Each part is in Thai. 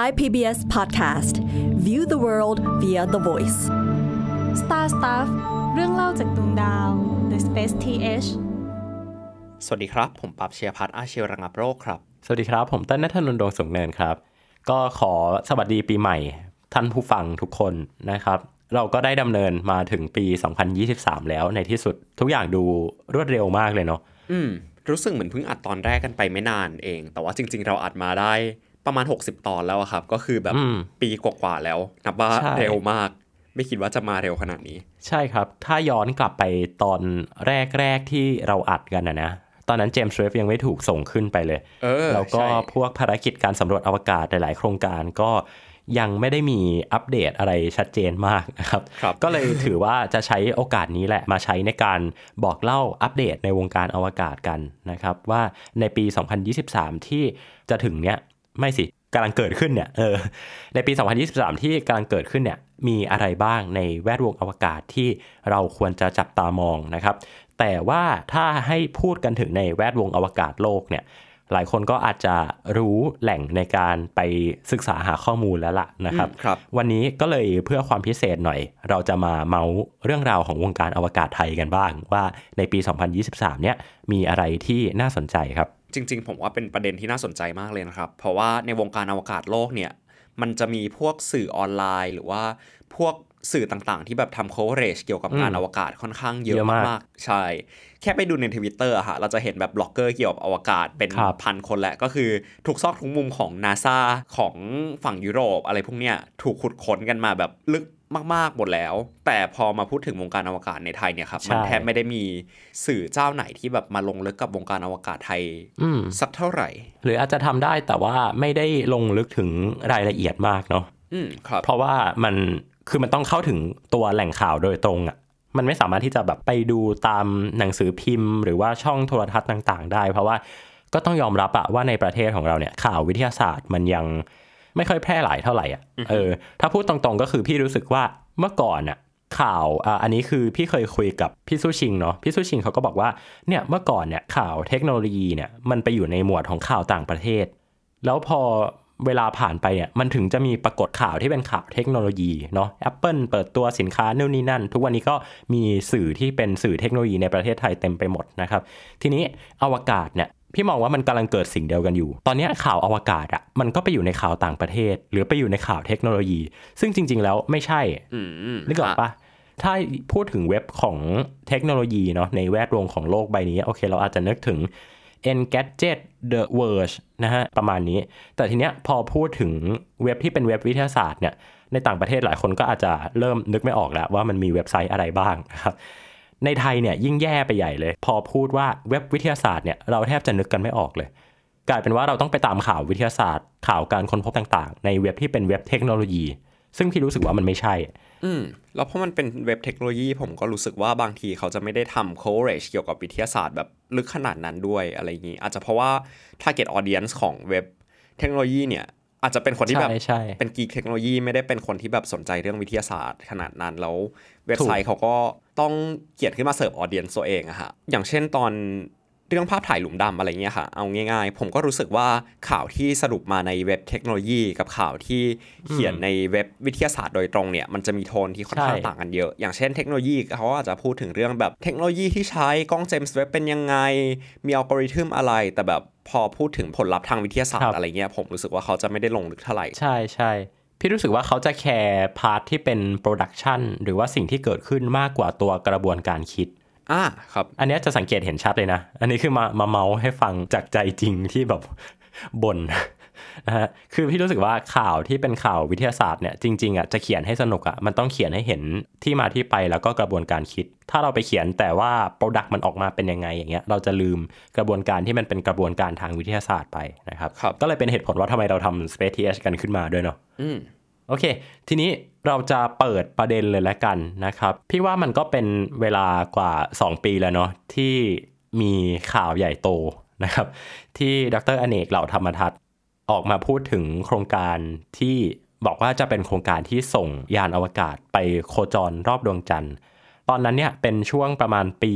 Thai PBS Podcast View the world via the voice Star Stuff เรื่องเล่าจากดวงดาว The Space TH สวัสดีครับ ผมปับเชียร์พัฒน์อาชีวระงับโรคครับ สวัสดีครับ ผมเต้นนัทนนท์ดวงสงเนินครับ ก็ขอสวัสดีปีใหม่ ท่านผู้ฟังทุกคนนะครับ เราก็ได้ดำเนินมาถึงปี 2023 แล้วในที่สุดทุกอย่างดูรวดเร็วมากเลยเนาะอืมรู้สึกเหมือนเพิ่งอัดตอนแรกกันไปไม่นานเอง แต่ว่าจริง ๆ เราอัดมาได้ ประมาณ 60 ตอนแล้วอะครับ ก็คือแบบอืมปีกว่าๆแล้ว นับว่าใช่เร็วมาก ไม่คิดว่าจะมาเร็วขนาดนี้ ใช่ครับ ถ้าย้อนกลับไปตอนแรกๆที่เราอัดกันนะนะตอนนั้นเจมส์เวฟยังไม่ถูกส่งขึ้นไปเลยเออแล้วก็ใช่พวกภารกิจการสำรวจอวกาศหลาย ๆ โครงการก็ยังไม่ได้มีอัปเดตอะไรชัดเจนมากนะครับครับก็เลยถือว่าจะใช้โอกาสนี้แหละมาใช้ในการบอกเล่าอัปเดตในวงการอวกาศกันนะครับ ว่าในปี 2023 ที่จะถึงเนี้ย ไม่สิกำลังเกิดขึ้นเนี่ยเออในปี 2023 ที่กำลังเกิดขึ้นเนี่ยมีอะไรบ้างในแวดวงอวกาศที่เราควรจะจับตามองนะครับ แต่ว่าถ้าให้พูดกันถึงในแวดวงอวกาศโลกเนี่ยหลายคนก็อาจจะรู้แหล่งในการไปศึกษาหาข้อมูลแล้วล่ะนะครับอืมครับวันนี้ก็เลยเพื่อความพิเศษหน่อย เราจะมาเมาส์เรื่องราวของวงการอวกาศไทยกันบ้าง ว่าในปี 2023 เนี่ยมีอะไรที่น่าสนใจครับ จริง ๆ ผมว่าเป็นประเด็นที่น่าสนใจมากเลยนะครับ เพราะว่าในวงการอวกาศโลกเนี่ย มันจะมีพวกสื่อออนไลน์ หรือว่าพวกสื่อต่างๆ ที่แบบทำ coverage เกี่ยวกับงานอืมอวกาศค่อนข้างเยอะเยอะมากมากๆ ใช่ แค่ไปดูในทวิตเตอร์อะฮะเราจะเห็นแบบบล็อกเกอร์เกี่ยวกับอวกาศเป็นครับพันคนแหละก็คือทุกซอกทุกมุมของ NASA ของฝั่งยุโรปอะไรพวกเนี้ยถูกขุดค้นกันมาแบบลึก มาก ๆ หมดแล้ว แต่พอมาพูดถึงวงการอวกาศในไทยเนี่ยครับ มันใช่แทบไม่ได้มีสื่อเจ้าไหนที่แบบมาลงลึกกับวงการอวกาศไทยอืมสักเท่าไหร่ หรืออาจจะทำได้แต่ว่าไม่ได้ลงลึกถึงรายละเอียดมากเนาะอืมครับเพราะว่ามันคือมันต้องเข้าถึงตัวแหล่งข่าวโดยตรงอะ่ะมันไม่สามารถที่จะแบบไปดูตามหนังสือพิมพ์ หรือว่าช่องโทรทัศน์ต่าง ๆ ได้ เพราะว่าก็ต้องยอมรับอะว่าในประเทศของเราเนี่ยข่าววิทยาศาสตร์มันยัง ไม่ค่อยแพร่หลายเท่าไหร่อะเออถ้าพูดตรงๆก็คือพี่รู้สึกว่าเมื่อก่อนอะข่าวอ่าอันนี้คือพี่เคยคุยกับพี่สุชิงเนาะพี่สุชิงเขาก็บอกว่าเนี่ยเมื่อก่อนเนี่ยข่าวเทคโนโลยีเนี่ยมันไปอยู่ในหมวดของข่าวต่างประเทศ แล้วพอเวลาผ่านไปเนี่ยมันถึงจะมีปรากฏข่าวที่เป็นข่าวเทคโนโลยีเนาะ Apple เปิดตัวสินค้านู่นนี่นั่น ทุกวันนี้ก็มีสื่อที่เป็นสื่อเทคโนโลยีในประเทศไทยเต็มไปหมดนะครับ ทีนี้อวกาศเนี่ย พี่มองว่ามันกำลังเกิดสิ่งเดียวกันอยู่ ตอนเนี้ยข่าวอวกาศอะ่ะมันก็ไปอยู่ในข่าวต่างประเทศ หรือไปอยู่ในข่าวเทคโนโลยี ซึ่งจริง ๆ แล้วไม่ใช่อืมนึกออกปะถ้าพูดถึงเว็บของเทคโนโลยีเนาะในแวดวงของโลกใบนี้ โอเค เราอาจจะนึกถึง Engadget The Verge นะฮะ ประมาณนี้ แต่ทีเนี้ยพอพูดถึงเว็บที่เป็นเว็บวิทยาศาสตร์เนี่ยในต่างประเทศหลายคนก็อาจจะเริ่มนึกไม่ออกแล้วว่ามันมีเว็บไซต์อะไรบ้างนะครับ ในไทยเนี่ยยิ่งแย่ไปใหญ่เลย พอพูดว่าเว็บวิทยาศาสตร์เนี่ยเราแทบจะนึกกันไม่ออกเลย กลายเป็นว่าเราต้องไปตามข่าววิทยาศาสตร์ ข่าวการค้นพบต่างๆ ในเว็บที่เป็นเว็บเทคโนโลยี ซึ่งพี่รู้สึกว่ามันไม่ใช่ อืมแล้วเพราะมันเป็นเว็บเทคโนโลยี ผมก็รู้สึกว่าบางทีเขาจะไม่ได้ทำ coverage เกี่ยวกับวิทยาศาสตร์แบบลึกขนาดนั้นด้วยอะไรอย่างนี้ อาจจะเพราะว่า target audience ของเว็บเทคโนโลยีเนี่ย อาจจะเป็นคนที่แบบใช่ใช่เป็นกีกเทคโนโลยีไม่ได้เป็นคนที่แบบสนใจเรื่องวิทยาศาสตร์ขนาดนั้นแล้วเว็บไซต์เขาก็ต้องเขียนขึ้นมาเสิร์ฟออเดียนตัวเองอะฮะอย่างเช่นตอน เรื่องภาพถ่ายหลุมดำอะไรเงี้ยค่ะ เอาง่ายๆ ผมก็รู้สึกว่าข่าวที่สรุปมาในเว็บเทคโนโลยี กับข่าวที่เขียนในเว็บวิทยาศาสตร์โดยตรงเนี่ยมันจะมีโทนที่ค่อนข้างใช่ต่างกันเยอะ อย่างเช่นเทคโนโลยีเขาอาจจะพูดถึงเรื่องแบบเทคโนโลยีที่ใช้กล้องเจมส์เว็บเป็นยังไง มีอัลกอริทึมอะไรแต่แบบพอพูดถึงผลลัพธ์ทางวิทยาศาสตครัร์บอะไรเงี้ยผมรู้สึกว่าเขาจะไม่ได้ลงลึกเท่าไหร่ใช่ใช่พี่รู้สึกว่าเขาจะแคร์ part ที่เป็น production หรือว่าสิ่งที่เกิดขึ้นมากกว่าตัวกระบวนการคิด อ่าครับอันเนี้ยจะสังเกตเห็นชัดเลยนะ อันนี้คือมามาเมาส์ให้ฟังจากใจจริงที่แบบบ่นนะฮะคือพี่รู้สึกว่าข่าวที่เป็นข่าววิทยาศาสตร์เนี่ยจริงๆอะจะเขียนให้สนุกอะมันต้องเขียนให้เห็นที่มาที่ไปแล้วก็กระบวนการคิด ถ้าเราไปเขียนแต่ว่า product มันออกมาเป็นยังไงอย่างเงี้ยเราจะลืมกระบวนการที่มันเป็นกระบวนการทางวิทยาศาสตร์ไปนะครับครับก็เลยเป็นเหตุผลว่าทำไมเราทำ Space TH กันขึ้นมาด้วยเนาะอืม โอเค ทีนี้เราจะเปิดประเด็นเลยแล้วกันนะครับ พี่ว่ามันก็เป็นเวลากว่า 2 ปีแล้วเนาะที่มีข่าวใหญ่โตนะครับ ที่ดรอเนกเหล่าธรรมทัศน์ออกมาพูดถึงโครงการที่บอกว่าจะเป็นโครงการที่ส่งยานอวกาศไปโคจรรอบดวงจันทร์ ตอนนั้นเนี่ยเป็นช่วงประมาณปี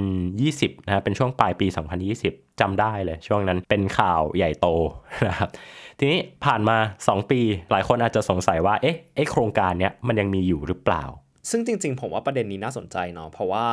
2020นะฮะเป็นช่วงปลายปี 2020จำได้เลย ช่วงนั้นเป็นข่าวใหญ่โตนะครับ ทีนี้ผ่านมา 2 ปี หลายคนอาจจะสงสัยว่าเอ๊ะไอโครงการเนี้ยมันยังมีอยู่หรือเปล่า ซึ่งจริง ๆ ผมว่าประเด็นนี้น่าสนใจเนาะเพราะว่า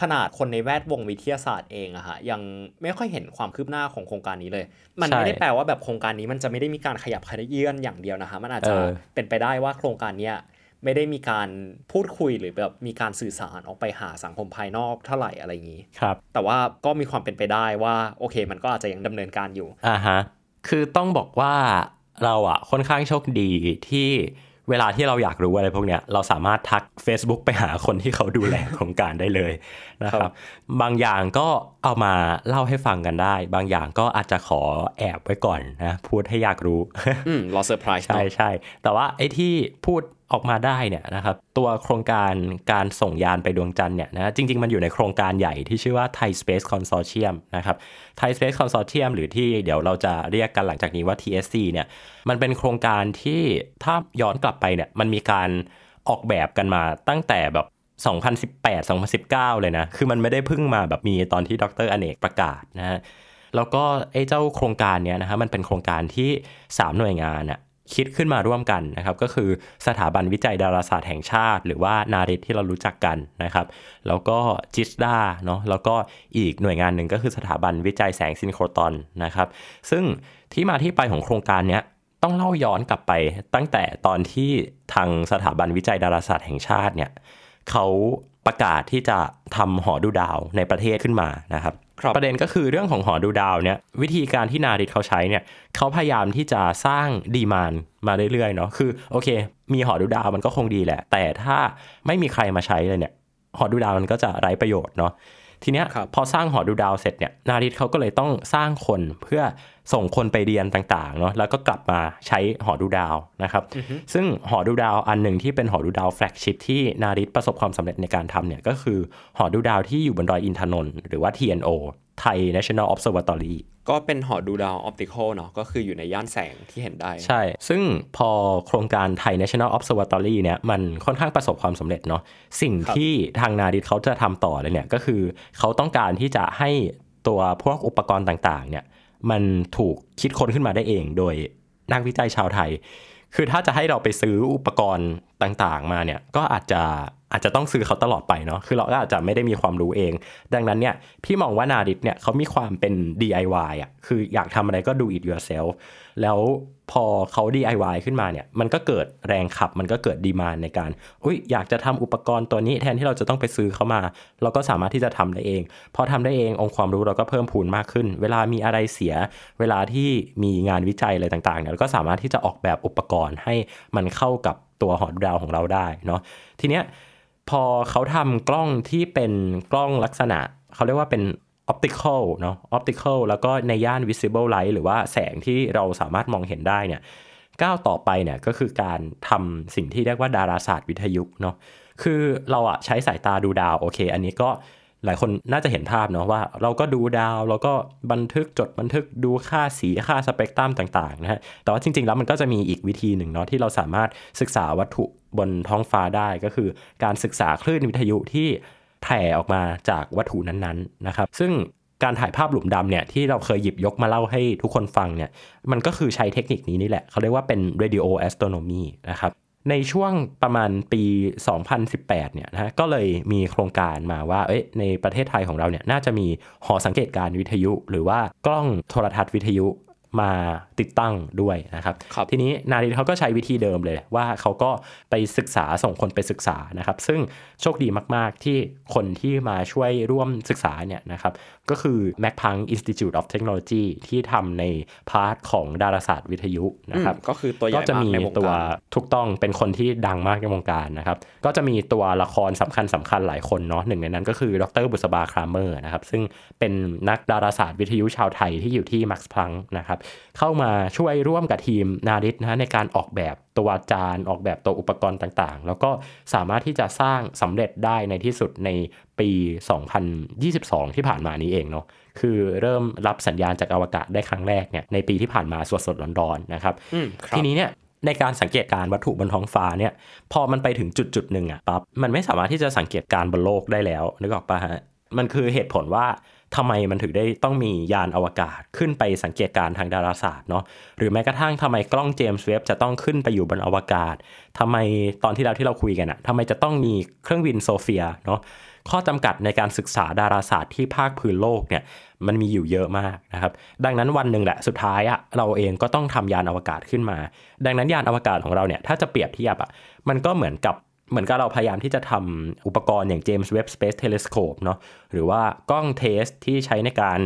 ขนาดคนในแวดวงวิทยาศาสตร์เองอะฮะยังไม่ค่อยเห็นความคืบหน้าของโครงการนี้เลย มันใช่ไม่ได้แปลว่าแบบโครงการนี้มันจะไม่ได้มีการขยับขยื่นอย่างเดียวนะฮะมันอาจจะเออเป็นไปได้ว่าโครงการเนี้ยไม่ได้มีการพูดคุยหรือแบบมีการสื่อสารออกไปหาสังคมภายนอกเท่าไหร่อะไรอย่างนี้ครับแต่ว่าก็มีความเป็นไปได้ว่าโอเค มันก็อาจจะยังดำเนินการอยู่อ่าฮะ คือต้องบอกว่าเราอะค่อนข้างโชคดีที่เวลาที่เราอยากรู้อะไรพวกเนี้ยเราสามารถทัก Facebook ไปหาคนที่เขาดูแลโครงการได้เลยนะคครัรับบบางอย่างก็เอามาเล่าให้ฟังกันได้ บางอย่างก็อาจจะขอแอบไว้ก่อนนะ พูดให้อยากรู้ อืมรอเซอร์ไพรส์ใช่ใช่แต่ว่าไอ้ที่พูด ออกมาได้เนี่ยนะครับตัวโครงการการส่งยานไปดวงจันทร์เนี่ยนะจริง ๆ มันอยู่ในโครงการใหญ่ที่ชื่อว่า Thai Space Consortium นะครับ Thai Space Consortium หรือที่เดี๋ยวเราจะเรียกกันหลังจากนี้ว่า TSC เนี่ยมันเป็นโครงการที่ถ้าย้อนกลับไปเนี่ยมันมีการออกแบบกันมาตั้งแต่แบบ 2018 2019 เลยนะ คือมันไม่ได้เพิ่งมาแบบมีตอนที่ดรอเนกประกาศนะฮะแล้วก็ไอ้เจ้าโครงการเนี้ยนะฮะมันเป็นโครงการที่ 3 หน่วยงานอะ คิดขึ้นมาร่วมกันนะครับก็คือสถาบันวิจัยดาราศาสตร์แห่งชาติ หรือว่านาริตที่เรารู้จักกันนะครับแล้วก็จิสดาเนาะแล้วก็อีกหน่วยงานหนึ่งก็คือสถาบันวิจัยแสงซินโครตอนนะครับซึ่งที่มาที่ไปของโครงการเนี้ยต้องเล่าย้อนกลับไปตั้งแต่ตอนที่ทางสถาบันวิจัยดาราศาสตร์แห่งชาติเนี่ยเขา ประกาศที่จะทำหอดูดาวในประเทศขึ้นมานะครับครับประเด็นก็คือเรื่องของหอดูดาวเนี่ยวิธีการที่ NARIT เขาใช้เนี่ยเขาพยายามที่จะสร้าง demand มาเรื่อยๆเนาะคือโอเค มีหอดูดาวมันก็คงดีแหละ แต่ถ้าไม่มีใครมาใช้เลยเนี่ยหอดูดาวมันก็จะไร้ประโยชน์เนาะ ทีเนี้ยครับพอสร้างหอดูดาวเสร็จเนี่ย NARIT เขาก็เลยต้องสร้างคนเพื่อส่งคนไปเรียนต่างๆเนาะแล้วก็กลับมาใช้หอดูดาวนะครับ ซึ่งหอดูดาวอันหนึ่งที่เป็นหอดูดาว flagship ที่ NARIT ประสบความสำเร็จในการทำเนี่ยก็คือหอดูดาวที่อยู่บนดอยอินทนนท์หรือว่า TNO Thai National Observatory ก็เป็นหอดูดาว optical เนาะก็คืออยู่ในย่านแสงที่เห็นได้ ใช่ ซึ่งพอโครงการไทย National Observatory เนี่ยมันค่อนข้างประสบความสำเร็จเนาะสิ่งครับที่ทาง NARIT เขาจะทำต่อเลยเนี่ยก็คือเขาต้องการที่จะให้ตัวพวกอุปกรณ์ต่างๆเนี่ยมันถูกคิดค้นขึ้นมาได้เองโดยนักวิจัยชาวไทย คือถ้าจะให้เราไปซื้ออุปกรณ์ต่างๆ มาเนี่ยก็อาจจะอาจจะต้องซื้อเขาตลอดไปเนาะคือเราก็อาจจะไม่ได้มีความรู้เอง ดังนั้นเนี่ยพี่มองว่านาดิตเนี่ยเขามีความเป็น DIY อะคืออยากทำอะไรก็ do it yourself แล้ว พอเขา DIY ขึ้นมาเนี่ย มันก็เกิดแรงขับ มันก็เกิดดีมานในการ อุ้ยอยากจะทำอุปกรณ์ตัวนี้แทนที่เราจะต้องไปซื้อเข้ามา เราก็สามารถที่จะทำได้เอง พอทำได้เององค์ความรู้เราก็เพิ่มพูนมากขึ้น เวลามีอะไรเสีย เวลาที่มีงานวิจัยอะไรต่างๆเนี่ยเราก็สามารถที่จะออกแบบอุปกรณ์ให้มันเข้ากับตัวหอดูดาวของเราได้เนาะ ทีเนี้ยพอเขาทำกล้องที่เป็นกล้องลักษณะ เขาเรียกว่าเป็น optical เนาะ optical แล้วก็ในย่าน visible light หรือว่าแสงที่เราสามารถมองเห็นได้เนี่ยก้าวต่อไปเนี่ยก็คือการทำสิ่งที่เรียกว่าดาราศาสตร์วิทยุเนาะคือเราอะใช้สายตาดูดาวโอเค อันนี้ก็หลายคนน่าจะเห็นภาพเนาะว่าเราก็ดูดาวเราก็บันทึกจดบันทึกดูค่าสีค่าสเปกตรัมต่างๆนะฮะแต่ว่าจริงๆแล้วมันก็จะมีอีกวิธีหนึ่งเนาะที่เราสามารถศึกษาวัตถุบนท้องฟ้าได้ก็คือ การศึกษาคลื่นวิทยุที่ แผ่ออกมาจากวัตถุนั้นๆนะครับ ซึ่งการถ่ายภาพหลุมดำเนี่ยที่เราเคยหยิบยกมาเล่าให้ทุกคนฟังเนี่ยมันก็คือใช้เทคนิคนี้นี่แหละ เขาเรียกว่าเป็น radio astronomy นะครับในช่วงประมาณปี 2018 เนี่ยนะก็เลยมีโครงการมาว่าเอ้ยในประเทศไทยของเราเนี่ยน่าจะมีหอสังเกตการณ์วิทยุ หรือว่ากล้องโทรทัศน์วิทยุมาติดตั้งด้วยนะครับครับทีนี้นาริตเขาก็ใช้วิธีเดิมเลยว่าเขาก็ไปศึกษาส่งคนไปศึกษานะครับ ซึ่งโชคดีมาก ๆ ที่คนที่มาช่วยร่วมศึกษาเนี่ยนะครับก็คือ m a c p a n g Institute of Technology ที่ทำในพาร์ทของดาราศาสตร์วิทยุนะครับอืมก็คือตัวใหญ่ก็จะมากมีในวงตัวการถูกต้องเป็นคนที่ดังมากในวงการนะครับก็จะมีตัวละครสำคัญสำคัญหลายคนเนาะหนึ่งในนั้นก็คือดรบุษบาครามเมอร์นะครับซึ่งเป็นนักดาราศาสตร์วิทยุชาวไทยที่อยู่ที่มักซ์พลังนะครับเข้ามาช่วยร่วมกับทีมนาริตนะฮะในการออกแบบตัวจานออกแบบตัวอุปกรณ์ต่างๆ แล้วก็สามารถที่จะสร้างสำเร็จได้ในที่สุดในปี 2022 ที่ผ่านมานี้เองเนาะคือเริ่มรับสัญญาณจากอวกาศได้ครั้งแรกเนี่ยในปีที่ผ่านมาสดๆร้อนๆนะครับอืมครับทีนี้เนี่ยในการสังเกตการณ์วัตถุบนท้องฟ้าเนี่ยพอมันไปถึงจุดจุดๆหนึ่งอะปั๊บมันไม่สามารถที่จะสังเกตการณ์บนโลกได้แล้วนึกออกปะฮะมันคือเหตุผลว่า ทำไมมันถึงได้ต้องมียานอวกาศขึ้นไปสังเกตการทางดาราศาสตร์เนาะหรือแม้กระทั่งทำไมกล้อง James Webb จะต้องขึ้นไปอยู่บนอวกาศทำไมตอนที่แล้วที่เราคุยกันอะทำไมจะต้องมีเครื่องบิน SOFIA เนาะข้อจำกัดในการศึกษาดาราศาสตร์ที่ภาคพื้นโลกเนี่ยมันมีอยู่เยอะมากนะครับ ดังนั้นวันหนึ่งแหละสุดท้ายอะเราเองก็ต้องทำยานอวกาศขึ้นมา ดังนั้นยานอวกาศของเราเนี่ยถ้าจะเปรียบเทียบอะมันก็เหมือนกับ เหมือนกับเราพยายามที่จะทำอุปกรณ์อย่าง James Webb Space Telescope เนาะหรือว่ากล้อง TESS ที่ใช้ในการ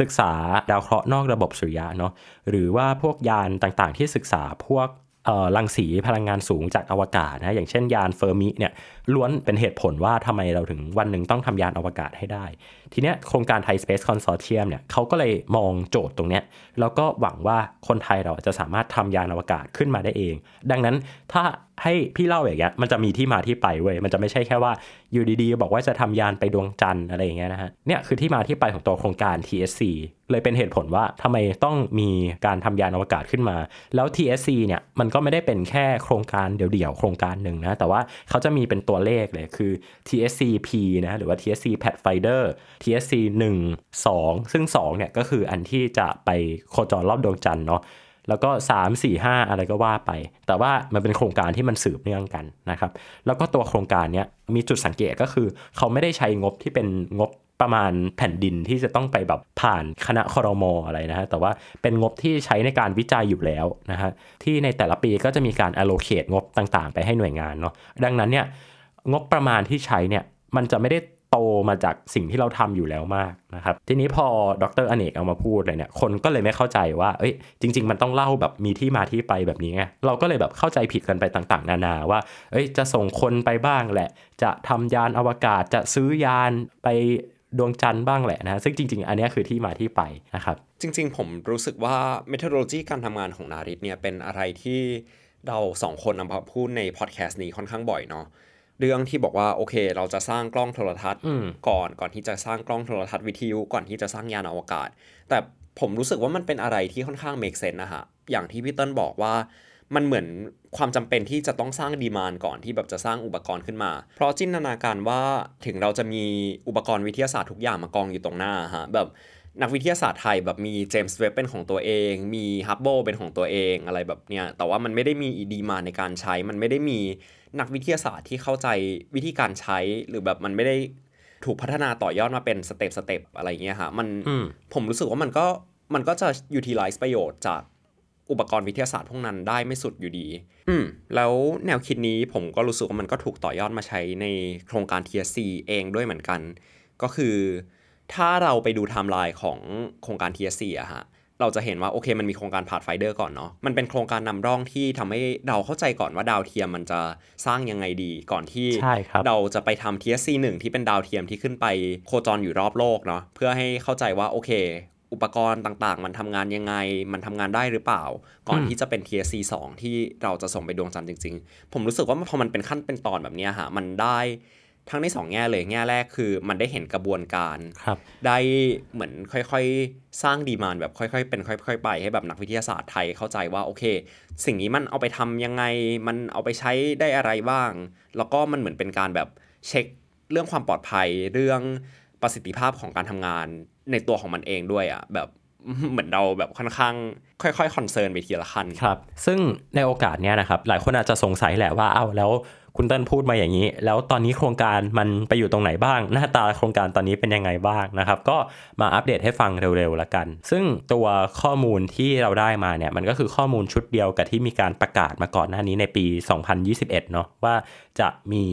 ศึกษาดาวเคราะห์นอกระบบสุริยะเนาะหรือว่าพวกยานต่างๆ ที่ศึกษาพวกรังสีพลังงานสูงจากอวกาศนะอย่างเช่นยาน Fermi เนี่ย ล้วนเป็นเหตุผลว่าทำไมเราถึงวันหนึ่งต้องทำยานอวกาศให้ได้ ทีเนี้ยโครงการไทย Space Consortium เนี่ยเขาก็เลยมองโจทย์ตรงเนี้ยแล้วก็หวังว่าคนไทยเราจะสามารถทำยานอวกาศขึ้นมาได้เอง ดังนั้นถ้าให้พี่เล่าอย่างเงี้ยมันจะมีที่มาที่ไปเว้ยมันจะไม่ใช่แค่ว่าอยู่ดีๆ บอกว่าจะทำยานไปดวงจันทร์อะไรอย่างเงี้ยนะฮะเนี่ยคือที่มาที่ไปของตัวโครงการ TSC เลยเป็นเหตุผลว่าทำไมต้องมีการทำยานอวกาศขึ้นมา แล้ว TSC เนี่ยมันก็ไม่ได้เป็นแค่โครงการเดี่ยวๆโครงการหนึ่งนะแต่ว่าเขาจะมีเป็นตัวเลขเลยคือ TSC P นะหรือว่า TSC Pathfinder TSC 1 2 ซึ่ง 2 เนี่ยก็คืออันที่จะไปโคจรรอบดวงจันทร์เนาะแล้วก็ 3 4 5 อะไรก็ว่าไป แต่ว่ามันเป็นโครงการที่มันสืบเนื่องกันนะครับ แล้วก็ตัวโครงการนี้มีจุดสังเกตก็คือ เขาไม่ได้ใช้งบที่เป็นงบประมาณแผ่นดินที่จะต้องไปแบบผ่านคณะคอรมออะไรนะฮะ แต่ว่าเป็นงบที่ใช้ในการวิจัยอยู่แล้วนะฮะ ที่ในแต่ละปีก็จะมีการ allocate งบต่างๆ ไปให้หน่วยงานเนาะ ดังนั้นเนี่ย งบประมาณที่ใช้เนี่ยมันจะไม่ได้โตมาจากสิ่งที่เราทำอยู่แล้วมากนะครับ ทีนี้พอดรอเนกเอามาพูดเลยเนี่ย คนก็เลยไม่เข้าใจว่า เอ้ย จริง ๆ มันต้องเล่าแบบมีที่มาที่ไปแบบนี้ไง เราก็เลยแบบเข้าใจผิดกันไปต่าง ๆ นานาว่า เอ้ย จะส่งคนไปบ้างแหละ จะทำยานอวกาศ จะซื้อยานไปดวงจันทร์บ้างแหละนะ ซึ่งจริง ๆ อันนี้คือที่มาที่ไปนะครับ จริง ๆ ผมรู้สึกว่า methodology การทำงานของนาริตเนี่ยเป็นอะไรที่เราสองคนนำมาพูดในพอดแคสต์นี้ค่อนข้างบ่อยเนาะ เรื่องที่บอกว่าโอเค เราจะสร้างกล้องโทรทัศน์ก่อนก่อนที่จะสร้างกล้องโทรทรรศน์วิทยุก่อนที่จะสร้างยานอวกาศ แต่ผมรู้สึกว่ามันเป็นอะไรที่ค่อนข้าง make sense นะฮะอย่างที่พี่เติ้ลบอกว่ามันเหมือนความจำเป็นที่จะต้องสร้าง demand ก่อนที่แบบจะสร้างอุปกรณ์ขึ้นมา เพราะจินตนาการว่าถึงเราจะมีอุปกรณ์วิทยาศาสตร์ทุกอย่างมากองอยู่ตรงหน้าฮะแบบ นักวิทยาศาสตร์ไทยแบบมี James Webb เป็นของตัวเอง มี Hubble เป็นของตัวเองอะไรแบบเนี้ยแต่ว่ามันไม่ได้มี demand ในการใช้ มันไม่ได้มีนักวิทยาศาสตร์ที่เข้าใจวิธีการใช้หรือแบบมันไม่ได้ถูกพัฒนาต่อยอดมาเป็น step step อะไรเงี้ยฮะมันผมรู้สึกว่ามันก็มันก็จะ utilize ประโยชน์จากอุปกรณ์วิทยาศาสตร์พวกนั้นได้ไม่สุดอยู่ดี อืม แล้วแนวคิดนี้ผมก็รู้สึกว่ามันก็ถูกต่อยอดมาใช้ในโครงการ TSC เองด้วยเหมือนกัน ก็คือ ถ้าเราไปดูไทม์ไลน์ของโครงการ TSC อะฮะเราจะเห็นว่าโอเคมันมีโครงการ Pathfinder ก่อนเนาะมันเป็นโครงการนำร่องที่ทำให้เราเข้าใจก่อนว่าดาวเทียมมันจะสร้างยังไงดีก่อนที่เราจะไปทำ TSC 1ที่เป็นดาวเทียมที่ขึ้นไปโคจรอยู่รอบโลกเนาะเพื่อให้เข้าใจว่าโอเค อุปกรณ์ต่างๆ มันทำงานยังไง มันทำงานได้หรือเปล่า ก่อนที่จะเป็น TSC 2ที่เราจะส่งไปดวงจันทร์จริง ๆ ผมรู้สึกว่าพอมันเป็นขั้นเป็นตอนแบบนี้ฮะมันได้ ทั้งในสองแง่เลยแง่แรกคือมันได้เห็นกระบวนการได้เหมือนค่อยๆ สร้างดีมานแบบค่อยๆ เป็นค่อยๆ ไปให้แบบนักวิทยาศาสตร์ไทยเข้าใจว่าโอเค สิ่งนี้มันเอาไปทำยังไงมันเอาไปใช้ได้อะไรบ้าง แล้วก็มันเหมือนเป็นการแบบเช็คเรื่องความปลอดภัยเรื่องประสิทธิภาพของการทำงานในตัวของมันเองด้วยอะ่ะแบบเหมือนเราแบบค่อนข้าง ค่อยๆ concern ไปทีละขั้นครับ ซึ่งในโอกาสเนี้ยนะครับหลายคนอาจจะสงสัยแหละว่าเอ้าแล้ว คุณเติ้ลพูดมาอย่างนี้ แล้วตอนนี้โครงการมันไปอยู่ตรงไหนบ้าง หน้าตาโครงการตอนนี้เป็นยังไงบ้างนะครับ ก็มาอัปเดตให้ฟังเร็วๆละกัน ซึ่งตัวข้อมูลที่เราได้มาเนี่ยมันก็คือข้อมูลชุดเดียวกับที่มีการประกาศมาก่อนหน้านี้ในปี 2021 เนาะว่าจะมี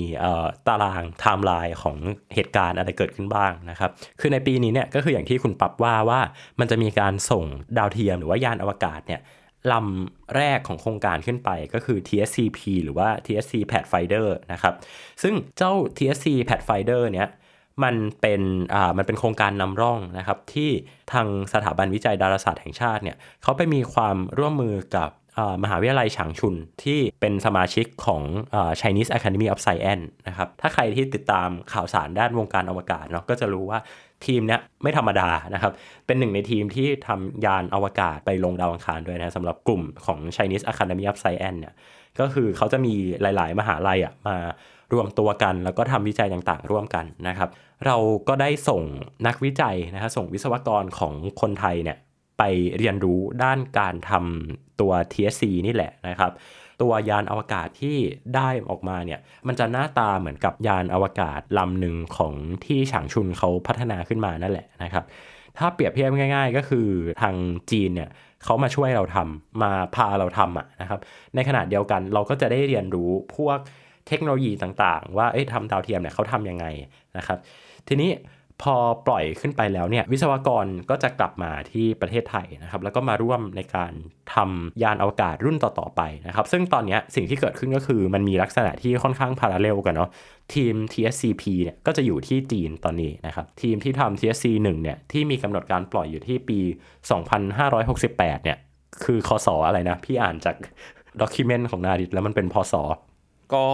ตารางไทม์ไลน์ของเหตุการณ์อะไรเกิดขึ้นบ้างนะครับ คือในปีนี้เนี่ยก็คืออย่างที่คุณปรับว่าว่ามันจะมีการส่งดาวเทียมหรือว่ายานอวกาศเนี่ย ลำแรกของโครงการขึ้นไปก็คือ TSCP หรือว่า TSC Pathfinder นะครับ ซึ่งเจ้า TSC Pathfinder เนี้ยมันเป็นอ่ามันเป็นโครงการนำร่องนะครับ ที่ทางสถาบันวิจัยดาราศาสตร์แห่งชาติเนี่ยเขาไปมีความร่วมมือกับ มหาวิทยาลัยฉางชุนที่เป็นสมาชิกของ Chinese Academy of Science นะครับ ถ้าใครที่ติดตามข่าวสารด้านวงการอวกาศเนาะก็จะรู้ว่าทีมเนี้ยไม่ธรรมดานะครับ เป็นหนึ่งในทีมที่ทำยานอวกาศไปลงดาวอังคารด้วยนะสำหรับกลุ่มของ Chinese Academy of Science เนี่ยก็คือเขาจะมีหลาย ๆ มหาลัยอะมารวมตัวกันแล้วก็ทำวิจัยต่างๆ ร่วมกันนะครับ เราก็ได้ส่งนักวิจัยนะฮะส่งวิศวกรของคนไทยเนี่ย ไปเรียนรู้ด้านการทำตัว TSC นี่แหละนะครับ ตัวยานอวกาศที่ได้ออกมาเนี่ย มันจะหน้าตาเหมือนกับยานอวกาศลำหนึ่งของที่ฉางชุนเขาพัฒนาขึ้นมานั่นแหละนะครับ ถ้าเปรียบเทียบง่าย ๆ ก็คือทางจีนเนี่ยเขามาช่วยเราทำมาพาเราทำอะนะครับ ในขณะเดียวกันเราก็จะได้เรียนรู้พวกเทคโนโลยีต่างๆ ว่าเอ้ยทำดาวเทียมเนี่ยเขาทำยังไงนะครับ ทีนี้ พอปล่อยขึ้นไปแล้วเนี่ยวิศวกรก็จะกลับมาที่ประเทศไทยนะครับแล้วก็มาร่วมในการทำยานอวกาศรุ่นต่อๆไปนะครับซึ่งตอนนี้สิ่งที่เกิดขึ้นก็คือมันมีลักษณะที่ค่อนข้างพาราเรลกันเนาะทีม TSCP เนี่ยก็จะอยู่ที่จีนตอนนี้นะครับทีมที่ทำ TSC 1เนี่ยที่มีกำหนดการปล่อยอยู่ที่ปี 2568เนี่ยคือคศอะไรนะ พี่อ่านจากด็อกิเมนต์ของนาดิตแล้วมันเป็นพศ ก็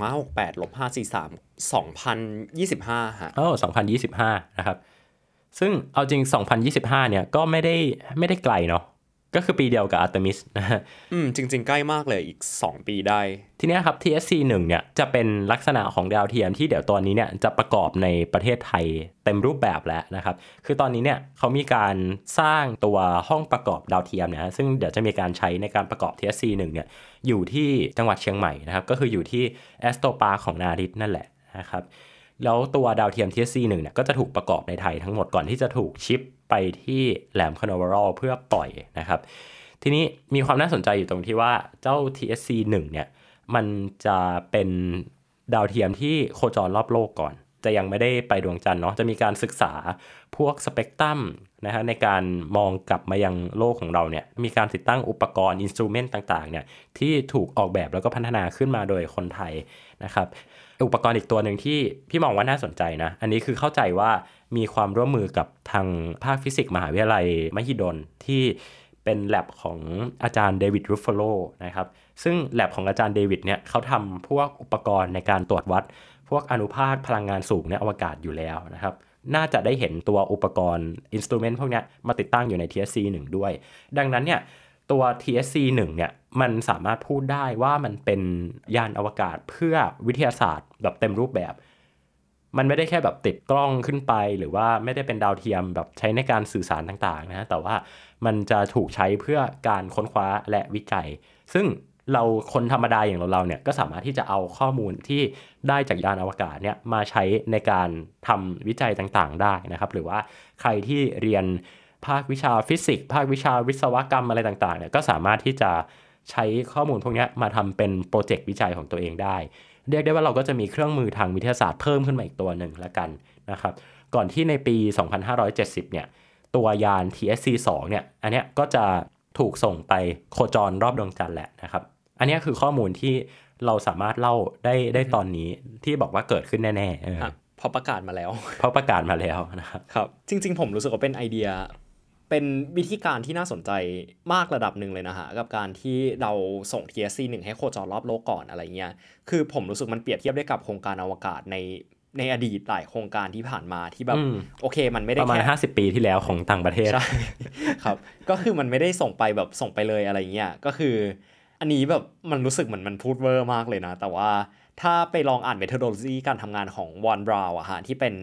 2568ลบ543 2025ฮะอ๋อ2025 นะครับ ซึ่งเอาจริง 2025 เนี่ย ก็ไม่ได้ไม่ได้ไกลเนาะ ก็คือปีเดียวกับ Artemis นะฮะอืมจริง ๆ ใกล้มากเลยอีก 2 ปีได้ ทีเนี้ยครับ TSC 1เนี่ยจะเป็นลักษณะของดาวเทียมที่เดี๋ยวตอนนี้เนี่ยจะประกอบในประเทศไทยเต็มรูปแบบแล้วนะครับ คือตอนนี้เนี่ยเขามีการสร้างตัวห้องประกอบดาวเทียมนะซึ่งเดี๋ยวจะมีการใช้ในการประกอบ TSC 1เนี่ยอยู่ที่จังหวัดเชียงใหม่นะครับก็คืออยู่ที่แอสโตปาของนาริตนั่นแหละนะครับ แล้วตัวดาวเทียม TSC 1เนี่ยก็จะถูกประกอบในไทยทั้งหมดก่อนที่จะถูกชิปไปที่แหลมคานเวอรัลเพื่อปล่อยนะครับ ทีนี้มีความน่าสนใจอยู่ตรงที่ว่าเจ้า TSC 1เนี่ยมันจะเป็นดาวเทียมที่โคจรรอบโลกก่อน จะยังไม่ได้ไปดวงจันทร์เนาะจะมีการศึกษาพวกสเปกตรัมนะฮะในการมองกลับมายังโลกของเราเนี่ยมีการติดตั้งอุปกรณ์อินสตูเมนต์ต่างๆเนี่ยที่ถูกออกแบบแล้วก็พัฒนาขึ้นมาโดยคนไทยนะครับ อุปกรณ์อีกตัวหนึ่งที่พี่มองว่าน่าสนใจนะ อันนี้คือเข้าใจว่ามีความร่วมมือกับทางภาคฟิสิกส์มหาวิทยาลัยมหิดลที่เป็นแลบของอาจารย์เดวิดรูฟฟโลนะครับ ซึ่งแลบของอาจารย์เดวิดเนี่ยเขาทำพวกอุปกรณ์ในการตรวจวัด พวกอนุภาคพลังงานสูงในอวกาศอยู่แล้วนะครับ น่าจะได้เห็นตัวอุปกรณ์อินสตูเมนต์พวกนี้มาติดตั้งอยู่ใน TSC 1 ด้วย ดังนั้นเนี่ยตัว TSC 1เนี่ย มันสามารถพูดได้ว่ามันเป็นยานอวกาศเพื่อวิทยาศาสตร์แบบเต็มรูปแบบ มันไม่ได้แค่แบบติดกล้องขึ้นไป หรือว่าไม่ได้เป็นดาวเทียมแบบใช้ในการสื่อสารต่างๆนะแต่ว่ามันจะถูกใช้เพื่อการค้นคว้าและวิจัย ซึ่งเราคนธรรมดาอย่างเราเนี่ยก็สามารถที่จะเอาข้อมูลที่ได้จากยานอวกาศเนี่ยมาใช้ในการทำวิจัยต่างๆ ได้นะครับ หรือว่าใครที่เรียนภาควิชาฟิสิกส์ภาควิชาวิศวกรรมอะไรต่างๆเนี่ยก็สามารถที่จะ ใช้ข้อมูลพวกนี้มาทำเป็นโปรเจกต์วิจัยของตัวเองได้ เรียกได้ว่าเราก็จะมีเครื่องมือทางวิทยาศาสตร์เพิ่มขึ้นมาอีกตัวหนึ่งแล้วกันนะครับ ก่อนที่ในปี 2570 เนี่ย ตัวยาน TSC 2 เนี่ย อันเนี้ยก็จะถูกส่งไปโคจรรอบดวงจันทร์แหละนะครับ อันเนี้ยคือข้อมูลที่เราสามารถเล่าได้ได้ตอนนี้ที่บอกว่าเกิดขึ้นแน่ๆเอออะพอประกาศมาแล้วเพราะประกาศมาแล้วนะครับครับ จริง ๆ ผมรู้สึกว่าเป็นไอเดีย เป็นวิธีการที่น่าสนใจมากระดับหนึ่งเลยนะฮะ กับการที่เราส่ง TSC 1 ให้โคจรรอบโลกก่อนอะไรเงี้ย คือผมรู้สึกมันเปรียบเทียบได้กับโครงการอวกาศในในอดีตหลายโครงการที่ผ่านมาที่แบบอืมโอเค มันไม่ได้ประมาณแค่50ปีที่แล้วของต่างประเทศใช่ครับ ก็คือมันไม่ได้ส่งไปแบบส่งไปเลยอะไรเงี้ยก็คือ อันนี้แบบมันรู้สึกเหมือนมันพูดเวอร์มากเลยนะ แต่ว่าถ้าไปลองอ่าน methodology การทำงานของ von Braun อะฮะที่เป็น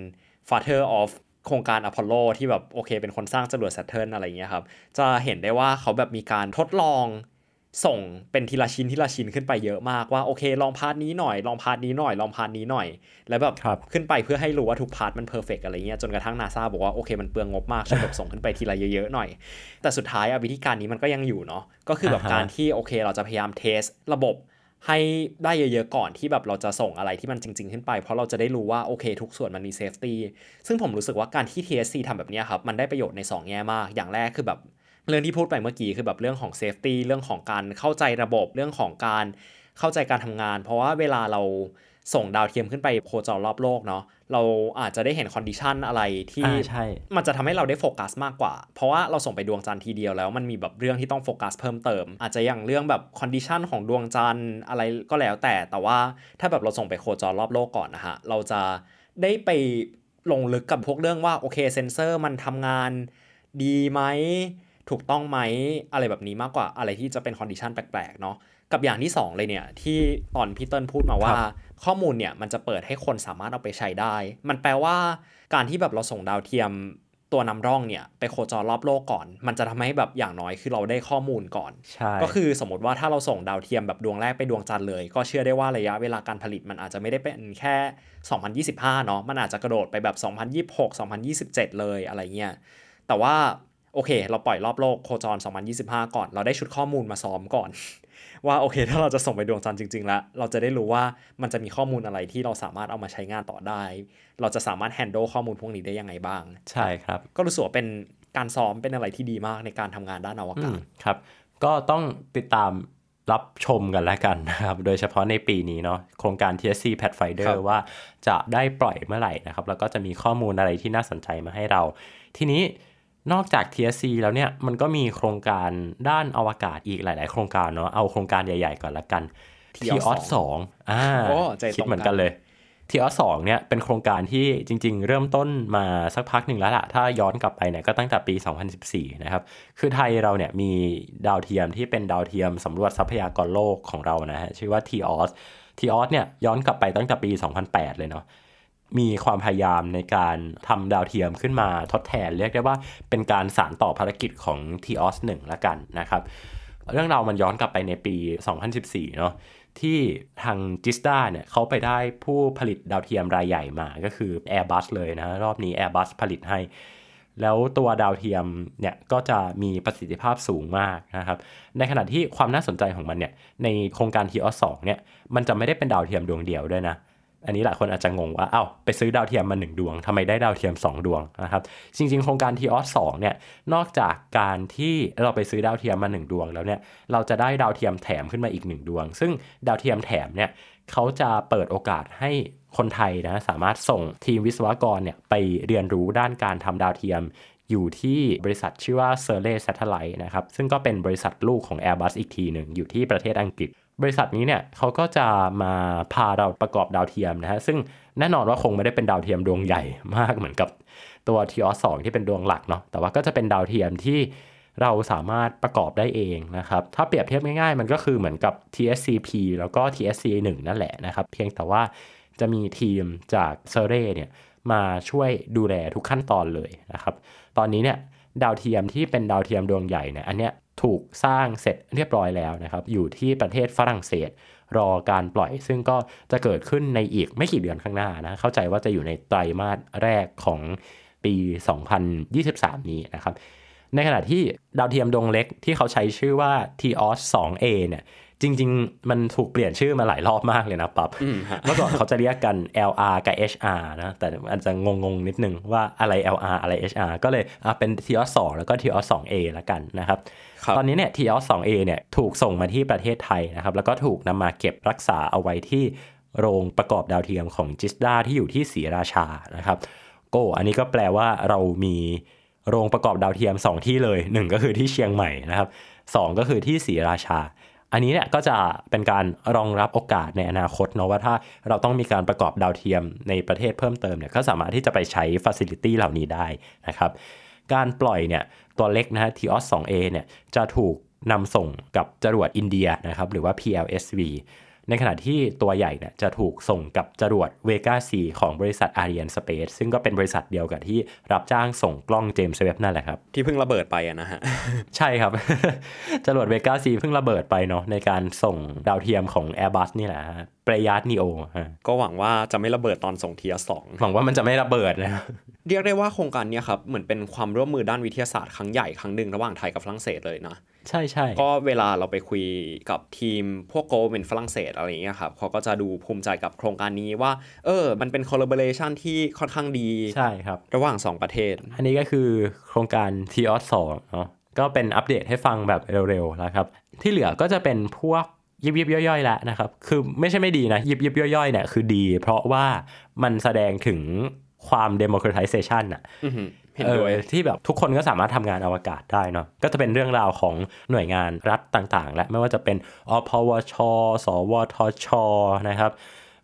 father of โครงการอพอลโลที่แบบโอเค เป็นคนสร้างจรวด Saturn อะไรเงี้ยครับ จะเห็นได้ว่าเขาแบบมีการทดลองส่งเป็นทีละชิ้นทีละชิ้นขึ้นไปเยอะมากว่าโอเค ลอง part นี้หน่อย ลอง part นี้หน่อย ลอง part นี้หน่อย แล้วแบบครับขึ้นไปเพื่อให้รู้ว่าทุก part มัน perfect อะไรเงี้ยจนกระทั่งนาซาบอกว่าโอเคมันเปลืองงบมากช่วยแบบส่งขึ้นไปทีละเยอะๆหน่อย แต่สุดท้ายอะวิธีการนี้มันก็ยังอยู่เนาะก็คือแบบอ่าฮะการที่โอเค เราจะพยายาม test ระบบ ให้ได้เยอะๆก่อนที่แบบเราจะส่งอะไรที่มันจริง ๆ ขึ้นไป เพราะเราจะได้รู้ว่าโอเค ทุกส่วนมันมี safety ซึ่งผมรู้สึกว่าการที่ TSC ทำแบบนี้ครับ มันได้ประโยชน์ใน 2 แง่มาก อย่างแรกคือแบบเรื่องที่พูดไปเมื่อกี้คือแบบเรื่องของ safety เรื่องของการเข้าใจระบบเรื่องของการเข้าใจการทำงาน เพราะว่าเวลาเรา ส่งดาวเทียมขึ้นไปโคจรรอบโลกเนาะเราอาจจะได้เห็น condition อะไรที่อ่าใช่มันจะทำให้เราได้โฟกัสมากกว่า เพราะว่าเราส่งไปดวงจันทร์ทีเดียวแล้วมันมีแบบเรื่องที่ต้องโฟกัสเพิ่มเติม อาจจะอย่างเรื่องแบบ condition ของดวงจันทร์อะไรก็แล้วแต่แต่ว่าถ้าแบบเราส่งไปโคจรรอบโลกก่อนนะฮะเราจะได้ไปลงลึกกับพวกเรื่องว่าโอเคเซนเซอร์มันทำงานดีไหมถูกต้องไหมอะไรแบบนี้มากกว่าอะไรที่จะเป็น condition แปลกๆเนาะ กับอย่างที่ 2 เลยเนี่ย ที่ตอนพี่เติ้ลพูดมาว่า ข้อมูลเนี่ยมันจะเปิดให้คนสามารถเอาไปใช้ได้ มันแปลว่าการที่แบบเราส่งดาวเทียมตัวนำร่องเนี่ยไปโคจรรอบโลกก่อน มันจะทำให้แบบอย่างน้อยคือเราได้ข้อมูลก่อนใช่ก็คือสมมติว่าถ้าเราส่งดาวเทียมแบบดวงแรกไปดวงจันทร์เลย ก็เชื่อได้ว่าระยะเวลาการผลิตมันอาจจะไม่ได้เป็นแค่ 2025 เนาะ มันอาจจะกระโดดไปแบบ 2026 2027 เลยอะไรเงี้ย แต่ว่าโอเค เราปล่อยรอบโลกโคจร 2025 ก่อน เราได้ชุดข้อมูลมาซ้อมก่อน ว่าโอเค ถ้าเราจะส่งไปดวงจันทร์จริงๆแล้วเราจะได้รู้ว่ามันจะมีข้อมูลอะไรที่เราสามารถเอามาใช้งานต่อได้ เราจะสามารถ handle ข้อมูลพวกนี้ได้ยังไงบ้าง ใช่ครับ ก็รู้สึกว่าเป็นการซ้อมเป็นอะไรที่ดีมากในการทำงานด้านอวอืกามศครับ ก็ต้องติดตามรับชมกันแล้วกันนะครับ โดยเฉพาะในปีนี้เนาะโครงการ TSC Pathfinder ครับว่าจะได้ปล่อยเมื่อไหร่นะครับ แล้วก็จะมีข้อมูลอะไรที่น่าสนใจมาให้เรา ทีนี้ นอกจาก TSC แล้วเนี่ยมันก็มีโครงการด้านอวกาศอีกหลาย ๆ โครงการเนาะเอาโครงการใหญ่ ๆ ก่อนละกัน TIOS สองอ่าโอ้ใจตรงกันคิดเหมือนกันเลยทีออสองเนี่ยเป็นโครงการที่จริง ๆ เริ่มต้นมาสักพักหนึ่งแล้วล่ะถ้าย้อนกลับไปเนี่ยก็ตั้งแต่ปี 2014 นะครับ คือไทยเราเนี่ยมีดาวเทียมที่เป็นดาวเทียมสำรวจทรัพยากรโลกของเรานะฮะชื่อว่า TOS TOS เนี่ยย้อนกลับไปตั้งแต่ปี 2008 เลยเนาะ มีความพยายามในการทำดาวเทียมขึ้นมาทดแทน เรียกได้ว่าเป็นการสานต่อภารกิจของ TOS 1ละกันนะครับ เรื่องราวมันย้อนกลับไปในปี 2014 เนาะที่ทางจิสตาเนี่ยเขาไปได้ผู้ผลิตดาวเทียมรายใหญ่มาก็คือ Airbus เลยนะ รอบนี้ Airbus ผลิตให้ แล้วตัวดาวเทียมเนี่ยก็จะมีประสิทธิภาพสูงมากนะครับ ในขณะที่ความน่าสนใจของมันเนี่ยในโครงการ t อ2เนี่ยมันจะไม่ได้เป็นดาวเทียมดวงเดียวด้วยนะ อันนี้หลายคนอาจจะงงว่า เอ้าไปซื้อดาวเทียมมาหนึ่งดวงทำไมได้ดาวเทียม 2 ดวงนะครับ จริง ๆ โครงการ THEOS-2 เนี่ย นอกจากการที่เราไปซื้อดาวเทียมมา 1 ดวงแล้วเนี่ย เราจะได้ดาวเทียมแถมขึ้นมาอีก 1 ดวง ซึ่งดาวเทียมแถมเนี่ยเขาจะเปิดโอกาสให้คนไทยนะสามารถส่งทีมวิศวกรเนี่ยไปเรียนรู้ด้านการทำดาวเทียมอยู่ที่บริษัทชื่อว่า s e r l e Satellite นะครับ ซึ่งก็เป็นบริษัทลูกของ Airbus อีกทีหนึ่งอยู่ที่ประเทศอังกฤษ บริษัทนี้เนี่ยเขาก็จะมาพาเราประกอบดาวเทียมนะฮะซึ่งแน่นอนว่าคงไม่ได้เป็นดาวเทียมดวงใหญ่มากเหมือนกับตัว t อ2ที่เป็นดวงหลักเนาะแต่ว่าก็จะเป็นดาวเทียมที่เราสามารถประกอบได้เองนะครับ ถ้าเปรียบเทียบง่ายๆ มันก็คือเหมือนกับ TSCP แล้วก็ TSC1 นั่นแหละนะครับ เพียงแต่ว่าจะมีทีมจาก s e r e เนี่ยมาช่วยดูแลทุกขั้นตอนเลยนะครับ ตอนนี้เนี่ยดาวเทียมที่เป็นดาวเทียมดวงใหญ่เนี่ย อันเนี้ย ถูกสร้างเสร็จเรียบร้อยแล้วนะครับ อยู่ที่ประเทศฝรั่งเศส รอการปล่อย ซึ่งก็จะเกิดขึ้นในอีกไม่กี่เดือนข้างหน้านะ เข้าใจว่าจะอยู่ในไตรมาสแรกของปี 2023 นี้นะครับ ในขณะที่ดาวเทียมดวงเล็กที่เขาใช้ชื่อว่า TOS 2A เนี่ย จริง ๆ มันถูกเปลี่ยนชื่อมาหลายรอบมากเลยนะปับอืมฮะเมื่อก่อนเขาจะเรียกกัน LR กับ HR นะแต่อาจจะงงๆนิดนึงว่าอะไร LR อะไร HR ก็เลยอะเป็น TOS 2แล้วก็ TOS 2A ละกันนะครับครับตอนนี้เนี่ย TOS 2A เนี่ยถูกส่งมาที่ประเทศไทยนะครับแล้วก็ถูกนำมาเก็บรักษาเอาไว้ที่โรงประกอบดาวเทียมของจิสดาที่อยู่ที่ศรีราชานะครับโก้อันนี้ก็แปลว่าเรามีโรงประกอบดาวเทียม 2 ที่เลย 1 ก็คือที่เชียงใหม่นะครับสองก็คือที่ศรีราชา อันนี้เนี่ยก็จะเป็นการรองรับโอกาสในอนาคตเนาะว่าถ้าเราต้องมีการประกอบดาวเทียมในประเทศเพิ่มเติมเนี่ยก็สามารถที่จะไปใช้ฟัซิลิตี้เหล่านี้ได้นะครับ การปล่อยเนี่ยตัวเล็กนะฮะ TOS 2A เนี่ยจะถูกนำส่งกับจรวดอินเดียนะครับหรือว่า PLSV ในขณะที่ตัวใหญ่เนี่ยจะถูกส่งกับจรวด Vega C ของบริษัท Ariane Space ซึ่งก็เป็นบริษัทเดียวกับที่รับจ้างส่งกล้องเจมส์เว็บนั่นแหละครับ ที่เพิ่งระเบิดไปอะนะฮะ ใช่ครับ จรวด Vega C เพิ่งระเบิดไปเนาะในการส่งดาวเทียมของ Airbus นี่แหละเปรยัสนีโอก็หวังว่าจะไม่ระเบิดตอนส่งเทียสองหวังว่ามันจะไม่ระเบิดนะเรียกได้ว่าโครงการเนี้ยครับเหมือนเป็นความร่วมมือด้านวิทยาศาสตร์ครั้งใหญ่ครั้งหนึ่งระหว่างไทยกับฝรั่งเศสเลยนะ ใช่ใช่ก็เวลาเราไปคุยกับทีมพวกโกเป็นฝรั่งเศสอะไรอย่างเงี้ยครับเขาก็จะดูภูมิใจกับโครงการนี้ว่า เออ มันเป็น collaboration ที่ค่อนข้างดีใช่ครับ ระหว่าง 2 ประเทศ อันนี้ก็คือโครงการ t o s 2เนาะก็เป็นอัปเดตให้ฟังแบบเร็วๆแล้วครับ ที่เหลือก็จะเป็นพวกยิบยิบย่อยๆแล้วนะครับ คือไม่ใช่ไม่ดีนะยิบยิบย่อยๆเนี่ยคือดี เพราะว่ามันแสดงถึงความ democratization อะอือหือ เห็นด้วยที่แบบทุกคนก็สามารถทำงานอวกาศได้เนาะก็จะเป็นเรื่องราวของหน่วยงานรัฐต่างๆ และไม่ว่าจะเป็นอพวช สวทชนะครับ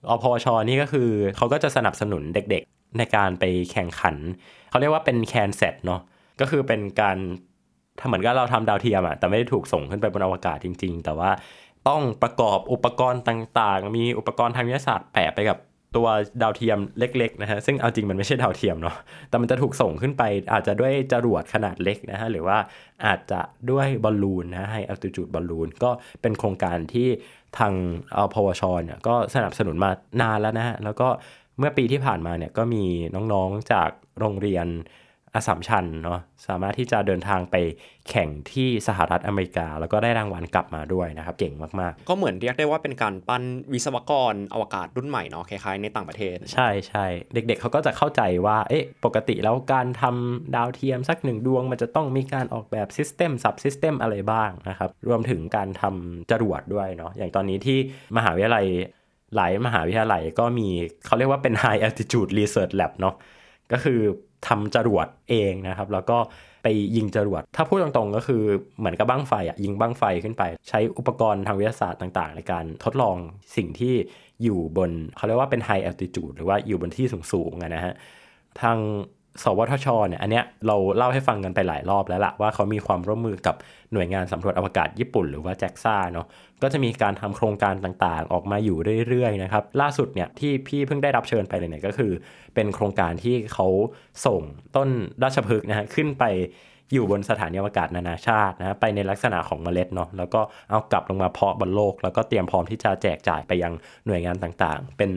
อพวชนี่ก็คือเขาก็จะสนับสนุนเด็กๆ ในการไปแข่งขัน เขาเรียกว่าเป็นแคนเซ็ตเนาะก็คือเป็นการถ้าเหมือนกับเราทำดาวเทียมอะแต่ไม่ได้ถูกส่งขึ้นไปบนอวกาศจริง ๆ แต่ว่าต้องประกอบอุปกรณ์ต่างๆ มีอุปกรณ์ทางวิทยาศาสตร์แปะไปกับ ตัวดาวเทียมเล็กๆนะฮะซึ่งเอาจริงมันไม่ใช่ดาวเทียมเนาะแต่มันจะถูกส่งขึ้นไปอาจจะด้วยจรวดขนาดเล็กนะฮะหรือว่าอาจจะด้วยบอลลูนนะให้ altitude บอลลูนก็เป็นโครงการที่ทางอพวชเนี่ยก็สนับสนุนมานานแล้วนะฮะแล้วก็เมื่อปีที่ผ่านมาเนี่ยก็มีน้องๆจากโรงเรียน อสสัมชัญเนาะสามารถที่จะเดินทางไปแข่งที่สหรัฐอเมริกา แล้วก็ได้รางวัลกลับมาด้วยนะครับ เก่งมากก็เหมือนเรียกได้ว่าเป็นการปั้นวิศวกรอวกาศรุ่นใหม่เนาะคล้ายๆในต่างประเทศ ใช่ใช่เด็กๆเขาก็จะเข้าใจว่าเอ๊ะปกติแล้วการทำดาวเทียมสักหนึ่งดวง มันจะต้องมีการออกแบบ system subsystem อะไรบ้างนะครับรวมถึงการทำจรวดด้วยเนาะอย่างตอนนี้ที่มหาวิทยาลัยหลายมหาวิทยาลัยก็มีเขาเรียกว่าเป็น High Altitude Research Lab เนาะก็คือ ทำจรวดเองนะครับ แล้วก็ไปยิงจรวด ถ้าพูดตรงๆก็คือเหมือนกับบั้งไฟอะยิงบั้งไฟขึ้นไป ใช้อุปกรณ์ทางวิทยาศาสตร์ต่างๆ ในการทดลองสิ่งที่อยู่บนเขาเรียกว่าเป็น high altitude หรือว่าอยู่บนที่สูงๆนะฮะทาง สวทชเนี่ยอันเนี้ยเราเล่าให้ฟังกันไปหลายรอบแล้วล่ะว่าเขามีความร่วมมือกับหน่วยงานสำรวจอวกาศญี่ปุ่นหรือว่าแจ็กซ่าเนาะก็จะมีการทำโครงการต่างๆ ออกมาอยู่เรื่อยๆนะครับล่าสุดเนี่ยที่พี่เพิ่งได้รับเชิญไปเลยเนี่ยก็คือ เป็นโครงการที่เขาส่งต้นราชพฤกษ์นะฮะขึ้นไปอยู่บนสถานีอวกาศนานาชาตินะไปในลักษณะของเมล็ดเนาะแล้วก็เอากลับลงมาเพาะบนโลก แล้วก็เตรียมพร้อมที่จะแจกจ่ายไปยังหน่วยงานต่างๆ เป็น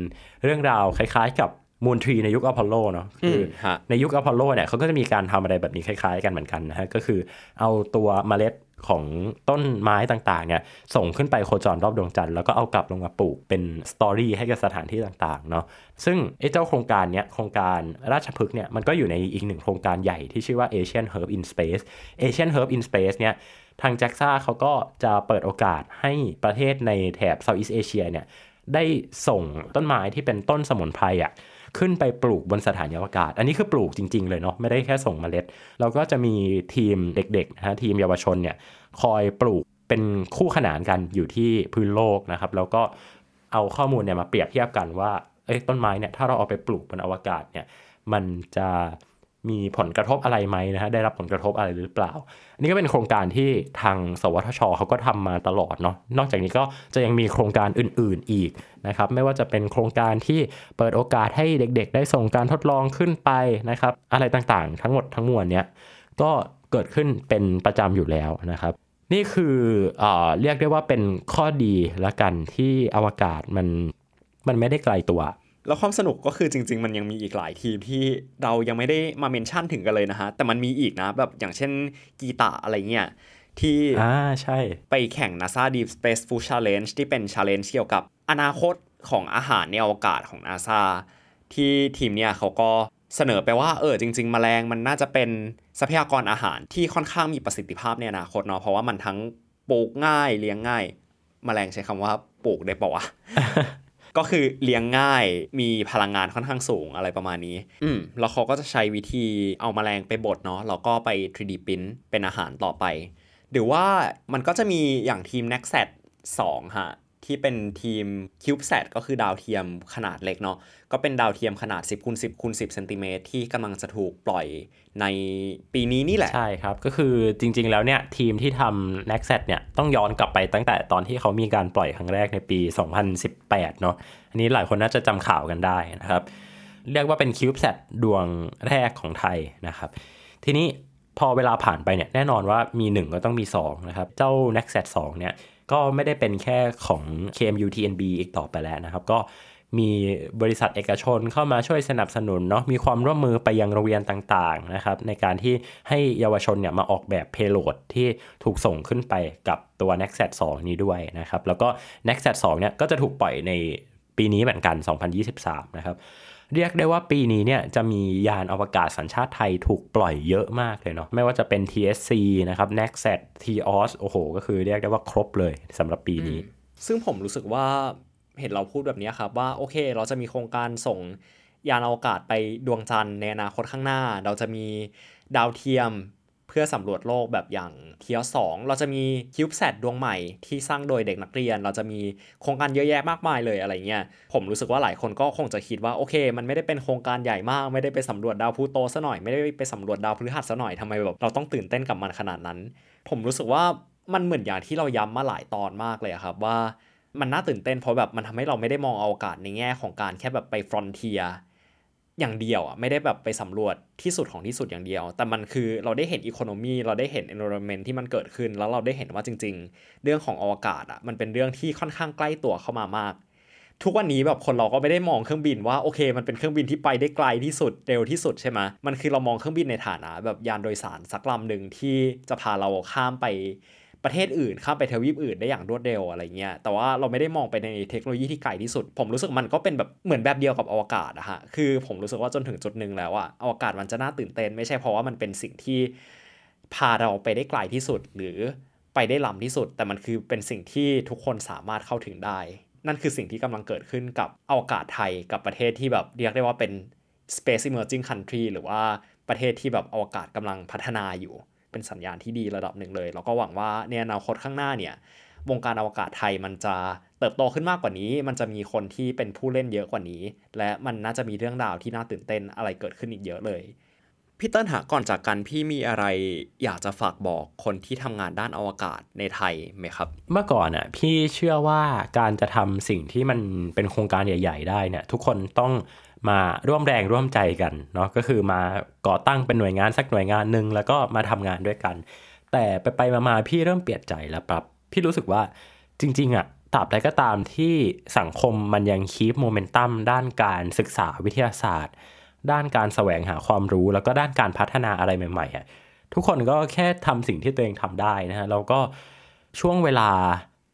เรื่องราวคล้ายๆกับ Moon Tree ในยุคอพอลโลเนาะคือมฮะในยุคอพอลโลเนี่ยเขาก็จะมีการทำอะไรแบบนี้คล้ายๆ กันเหมือนกันนะฮะก็คือเอาตัวเมล็ดของต้นไม้ต่างๆเนี่ยส่งขึ้นไปโคจรรอบดวงจันทร์แล้วก็เอากลับลงมาปลูกเป็น story ให้กับสถานที่ต่างๆเนาะซึ่งไอ้เจ้าโครงการเนี้ยโครงการราชพฤกษ์เนี่ยมันก็อยู่ในอีกหนึ่งโครงการใหญ่ที่ชื่อว่า Asian Herb in Space Asian Herb in Space เนี่ยทาง JAXA เขาก็จะเปิดโอกาสให้ประเทศในแถบ Southeast Asia เนี่ยได้ส่งต้นไม้ที่เป็นต้นสมุนไพรอะ ขึ้นไปปลูกบนสถานีอวกาศ อันนี้คือปลูกจริง ๆ เลยเนาะไม่ได้แค่ส่งเมล็ด เราก็จะมีทีมเด็กๆนะฮะทีมเยาวชนเนี่ยคอยปลูกเป็นคู่ขนานกันอยู่ที่พื้นโลกนะครับ แล้วก็เอาข้อมูลเนี่ยมาเปรียบเทียบกันว่าเอ้ต้นไม้เนี่ยถ้าเราเอาไปปลูกบนอวกาศเนี่ยมันจะ มีผลกระทบอะไรไหมนะฮะได้รับผลกระทบอะไรหรือเปล่า อันนี้ก็เป็นโครงการที่ทางสวทชเขาก็ทำมาตลอดเนาะนอกจากนี้ก็จะยังมีโครงการอื่น ๆอีกนะครับไม่ว่าจะเป็นโครงการที่เปิดโอกาสให้เด็ก ๆ ได้ส่งการทดลองขึ้นไปนะครับ อะไรต่างๆ ทั้งหมดทั้งมวลเนี้ยก็เกิดขึ้นเป็นประจำอยู่แล้วนะครับนี่คือเอเรียกได้ว่าเป็นข้อดีละกันที่อวกาศมันมันไม่ได้ไกลตัว แล้วความสนุกก็คือจริง ๆ มันยังมีอีกหลายทีมที่เรายังไม่ได้มาเมนชั่นถึงกันเลยนะฮะ แต่มันมีอีกนะแบบอย่างเช่นกีตาอะไรเงี้ยที่อ่าใช่ไปแข่ง NASA Deep Space Food Challenge ที่เป็น challenge เกี่ยวกับอนาคตของอาหารในอวกาศของ NASA ที่ทีมเนี่ยเขาก็เสนอไปว่าเออจริง ๆ แมลงมันน่าจะเป็นทรัพยากรอาหารที่ค่อนข้างมีประสิทธิภาพในอนาคตเนาะเพราะว่ามันทั้งปลูกง่ายเลี้ยงง่าย แมลงใช้คำว่าปลูกได้ปะวะ ก็คือเลี้ยงง่ายมีพลังงานค่อนข้างสูงอะไรประมาณนี้ อืมแล้วเขาก็จะใช้วิธีเอาแมลงไปบดเนาะแล้วก็ไป 3D print เป็นอาหารต่อไป หรือว่ามันก็จะมีอย่างทีม n e x t s a t 2ฮะที่เป็นทีม CubeSat ก็คือดาวเทียมขนาดเล็กเนาะ ก็เป็นดาวเทียมขนาด 10คูณ10คูณ10เซนติเมตรที่กำลังจะถูกปล่อยในปีนี้นี่แหละ ใช่ครับ ก็คือจริง ๆ แล้วเนี่ยทีมที่ทำ n e x t เนี่ยต้องย้อนกลับไปตั้งแต่ตอนที่เขามีการปล่อยครั้งแรกในปี 2018 เนาะอันนี้หลายคนน่าจะจำข่าวกันได้นะครับ เรียกว่าเป็น CubeSat ดวงแรกของไทยนะครับ ทีนี้พอเวลาผ่านไปเนี่ยแน่นอนว่ามี 1 ก็ต้องมี 2 นะครับ เจ้า n e x t 2เนี่ยก็ไม่ได้เป็นแค่ของ KMU TNB อีกต่อไปแล้วนะครับ ก็ มีบริษัทเอกชนเข้ามาช่วยสนับสนุนเนาะมีความร่วมมือไปยังโรงเรียนต่างๆนะครับในการที่ให้เยาวชนเนี่ยมาออกแบบ payload ที่ถูกส่งขึ้นไปกับตัว n e x t 2นี้ด้วยนะครับแล้วก็ n e x t 2เนี่ยก็จะถูกปล่อยในปีนี้เหมือนกัน 2023 นะครับเรียกได้ว่าปีนี้เนี่ยจะมียานอวกาศสัญชาติไทยถูกปล่อยเยอะมากเลยเนาะไม่ว่าจะเป็น TSC นะครับ n e x t TOS โอ้โห ก็คือเรียกได้ว่าครบเลยสำหรับปีนี้ ซึ่งผมรู้สึกว่า เห็นเราพูดแบบนี้ครับว่าโอเค เราจะมีโครงการส่งยานอวกาศไปดวงจันทร์ในอนาคตข้างหน้า เราจะมีดาวเทียมเพื่อสำรวจโลกแบบอย่าง THEOS-2 เราจะมี CubeSat ดวงใหม่ที่สร้างโดยเด็กนักเรียน เราจะมีโครงการเยอะแยะมากมายเลยอะไรเงี้ย ผมรู้สึกว่าหลายคนก็คงจะคิดว่าโอเค มันไม่ได้เป็นโครงการใหญ่มาก ไม่ได้ไปสำรวจดาวพลูโตซะหน่อย ไม่ได้ไปสำรวจดาวพฤหัสซะหน่อยทำไมแบบเราต้องตื่นเต้นกับมันขนาดนั้น ผมรู้สึกว่ามันเหมือนอย่างที่เราย้ำมาหลายตอนมากเลยครับว่า มันน่าตื่นเต้นเพราะแบบมันทำให้เราไม่ได้มองอวกาศในแง่ของการแค่แบบไป frontierอย่างเดียวอะไม่ได้แบบไปสำรวจที่สุดของที่สุดอย่างเดียว แต่มันคือเราได้เห็นอีโคโนมีเราได้เห็น environment ที่มันเกิดขึ้น แล้วเราได้เห็นว่าจริง ๆ เรื่องของอวกาศอะมันเป็นเรื่องที่ค่อนข้างใกล้ตัวเข้ามามาก ทุกวันนี้แบบคนเราก็ไม่ได้มองเครื่องบินว่าโอเค มันเป็นเครื่องบินที่ไปได้ไกลที่สุดเร็วที่สุดใช่ไหมมันคือเรามองเครื่องบินในฐานะ แบบยานโดยสารสักลำหนึ่งที่จะพาเราข้ามไป ประเทศอื่นข้ามไปทวีปอื่นได้อย่างรวดเร็วอะไรเงี้ยแต่ว่าเราไม่ได้มองไปในเทคโนโลยีที่ไกลที่สุด ผมรู้สึกมันก็เป็นแบบเหมือนแบบเดียวกับอวกาศอะฮะคือผมรู้สึกว่าจนถึงจุดหนึ่งแล้วอะอวกาศมันจะน่าตื่นเต้น ไม่ใช่เพราะว่ามันเป็นสิ่งที่พาเราไปได้ไกลที่สุดหรือไปได้ล้ำที่สุด แต่มันคือเป็นสิ่งที่ทุกคนสามารถเข้าถึงได้ นั่นคือสิ่งที่กำลังเกิดขึ้นกับอวกาศไทยกับประเทศที่แบบเรียกได้ว่าเป็น space emerging country หรือว่าประเทศที่แบบอวกาศกำลังพัฒนาอยู่ เป็นสัญญาณที่ดีระดับหนึ่งเลย แล้วก็หวังว่าในอนาคตข้างหน้าเนี่ยวงการอวกาศไทยมันจะเติบโตขึ้นมากกว่านี้ มันจะมีคนที่เป็นผู้เล่นเยอะกว่านี้ และมันน่าจะมีเรื่องราวที่น่าตื่นเต้นอะไรเกิดขึ้นอีกเยอะเลยพี่เติ้ลหาก่อนจากกันพี่มีอะไรอยากจะฝากบอกคนที่ทำงานด้านอวกาศในไทยไหมครับ เมื่อก่อนอะพี่เชื่อว่าการจะทำสิ่งที่มันเป็นโครงการใหญ่ ๆ ได้เนี่ยทุกคนต้อง มาร่วมแรงร่วมใจกันเนาะก็คือมาก่อตั้งเป็นหน่วยงานสักหน่วยงานหนึ่งแล้วก็มาทำงานด้วยกัน แต่ไปไปมาพี่เริ่มเปลี่ยนใจแล้วปรับพี่รู้สึกว่าจริง ๆอะตราบใดก็ตามที่สังคมมันยังคีปโมเมนตัมด้านการศึกษาวิทยาศาสตร์ ด้านการแสวงหาความรู้ แล้วก็ด้านการพัฒนาอะไรใหม่ๆอะทุกคนก็แค่ทำสิ่งที่ตัวเองทำได้นะฮะแล้วก็ช่วงเวลา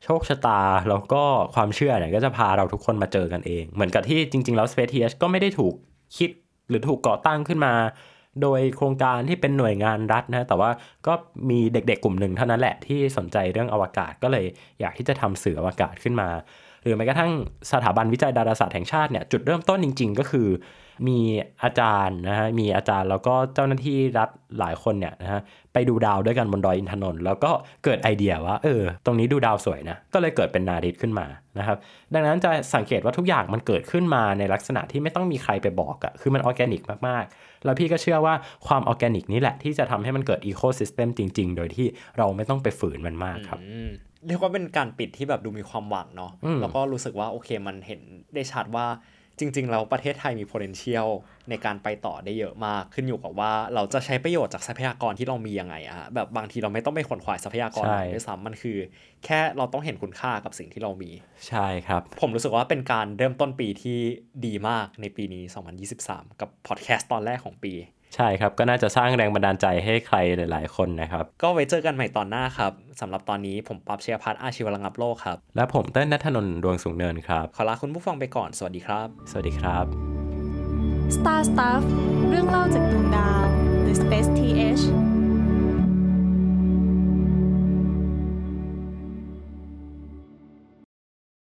โชคชะตาแล้วก็ความเชื่อเนี่ยก็จะพาเราทุกคนมาเจอกันเอง เหมือนกับที่จริง ๆ แล้ว Space TH ก็ไม่ได้ถูกคิดหรือถูกก่อตั้งขึ้นมา โดยโครงการที่เป็นหน่วยงานรัฐนะแต่ว่าก็มีเด็กๆกลุ่มหนึ่งเท่านั้นแหละที่สนใจเรื่องอวกาศก็เลยอยากที่จะทำสื่ออวกาศขึ้นมา หรือแม้กระทั่งสถาบันวิจัยดาราศาสตร์แห่งชาติเนี่ยจุดเริ่มต้นจริง ๆ ก็คือ มีอาจารย์นะฮะมีอาจารย์แล้วก็เจ้าหน้าที่รัฐหลายคนเนี่ยนะฮะไปดูดาวด้วยกันบนดอยอินทนนท์แล้วก็เกิดไอเดียว่าเออตรงนี้ดูดาวสวยนะก็เลยเกิดเป็น NARIT ขึ้นมานะครับดังนั้นจะสังเกตว่าทุกอย่างมันเกิดขึ้นมาในลักษณะที่ไม่ต้องมีใครไปบอกอะคือมันออร์แกนิกมากๆ แล้วพี่ก็เชื่อว่าความออร์แกนิกนี้แหละที่จะทำให้มันเกิด ecosystem จริง ๆ โดยที่เราไม่ต้องไปฝืนมันมากครับอืมเรียกว่าเป็นการปิดที่แบบดูมีความหวังเนาะอืมแล้วก็รู้สึกว่าโอเคมันเห็นได้ชัดว่า จริงๆแล้วประเทศไทยมี potential ในการไปต่อได้เยอะมาก ขึ้นอยู่กับว่าเราจะใช้ประโยชน์จากทรัพยากรที่เรามียังไงอะฮะแบบบางทีเราไม่ต้องไปขวนขวายทรัพยากรใช่ด้วยซ้ำมันคือ แค่เราต้องเห็นคุณค่ากับสิ่งที่เรามี ใช่ครับ ผมรู้สึกว่าเป็นการเริ่มต้นปีที่ดีมากในปีนี้ 2023 กับพอดแคสต์ตอนแรกของปี ใช่ครับ ก็น่าจะสร้างแรงบันดาลใจให้ใครหลาย ๆ คนนะครับ ก็ไว้เจอกันใหม่ตอนหน้าครับสำหรับตอนนี้ผมปั๊บเชียร์พัฒน์อาชีวระงับโลกครับ และผมเต้นนัทนนท์ดวงสูงเนินครับ ขอลาคุณผู้ฟังไปก่อน สวัสดีครับ สวัสดีครับ Star Stuff เรื่องเล่าจากดวงดาว The Space TH